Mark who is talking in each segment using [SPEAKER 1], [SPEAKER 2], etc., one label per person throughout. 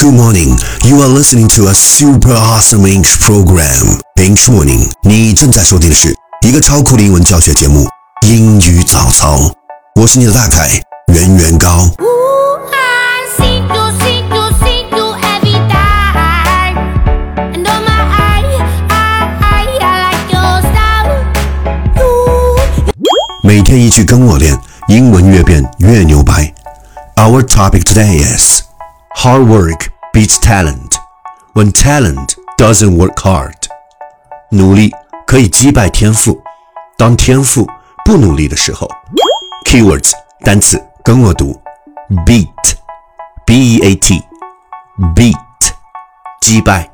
[SPEAKER 1] Good morning. You are listening to a super awesome English program. English morning. 你正在收听的是一个超酷的英文教学节目《英语早操》。我是你的大凯，原原高。每天一句，跟我练英文，越变越牛掰。Our topic today is hard work beats talent when talent doesn't work hard。努力可以击败天赋，当天赋不努力的时候。Keywords 单词跟我读，beat，b e a t，beat，击败，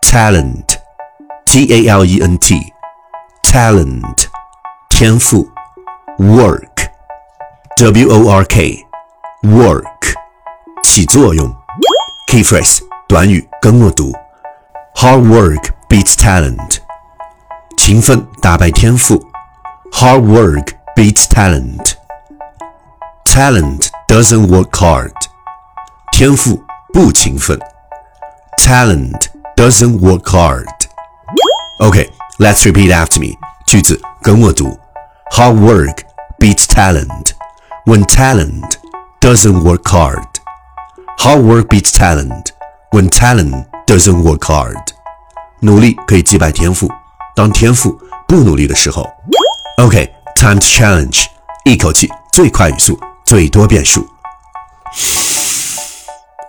[SPEAKER 1] talent，t a l e n t，talent，天赋，work。W O R K work 起作用。 Key phrase 短语跟我读：Hard work beats talent。勤奋打败天赋。Hard work beats talent。Talent doesn't work hard。天赋不勤奋。Talent doesn't work hard。Okay, let's repeat after me. 句子跟我读：Hard work beats talent when talent doesn't work hard. Hard work beats talent when talent doesn't work hard。努力可以击败天赋，当天赋不努力的时候。OK，time、okay, to challenge，一口气最快语速，最多遍数。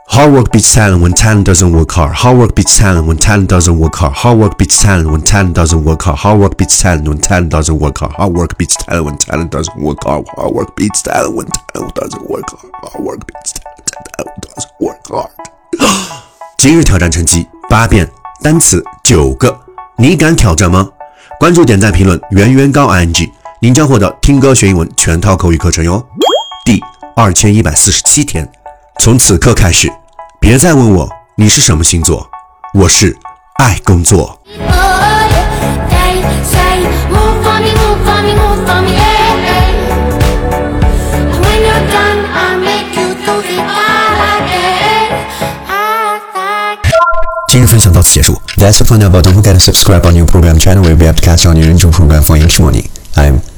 [SPEAKER 1] Hard work beats talent when talent doesn't work hard. Hard work beats talent when talent doesn't work hard. Hard work beats talent when talent doesn't work hard. Hard work beats talent when talent doesn't work hard. Hard work beats talent when talent doesn't work hard. Hard work beats talent when talent doesn't work hard. Hard work beats talent. 今日挑战成绩：八遍单词九个，你敢挑战吗？关注、点赞、评论，圆圆高 ing，您将获得听歌学英文全套口语课程哟。第二千一百四十七天，从此刻开始，别再问我你是什么星座，我是爱工作。今日分享到此结束。That's all for now, but don't forget to subscribe our new program channel where we have to catch our new intro program for English morning. I'm 袁元高。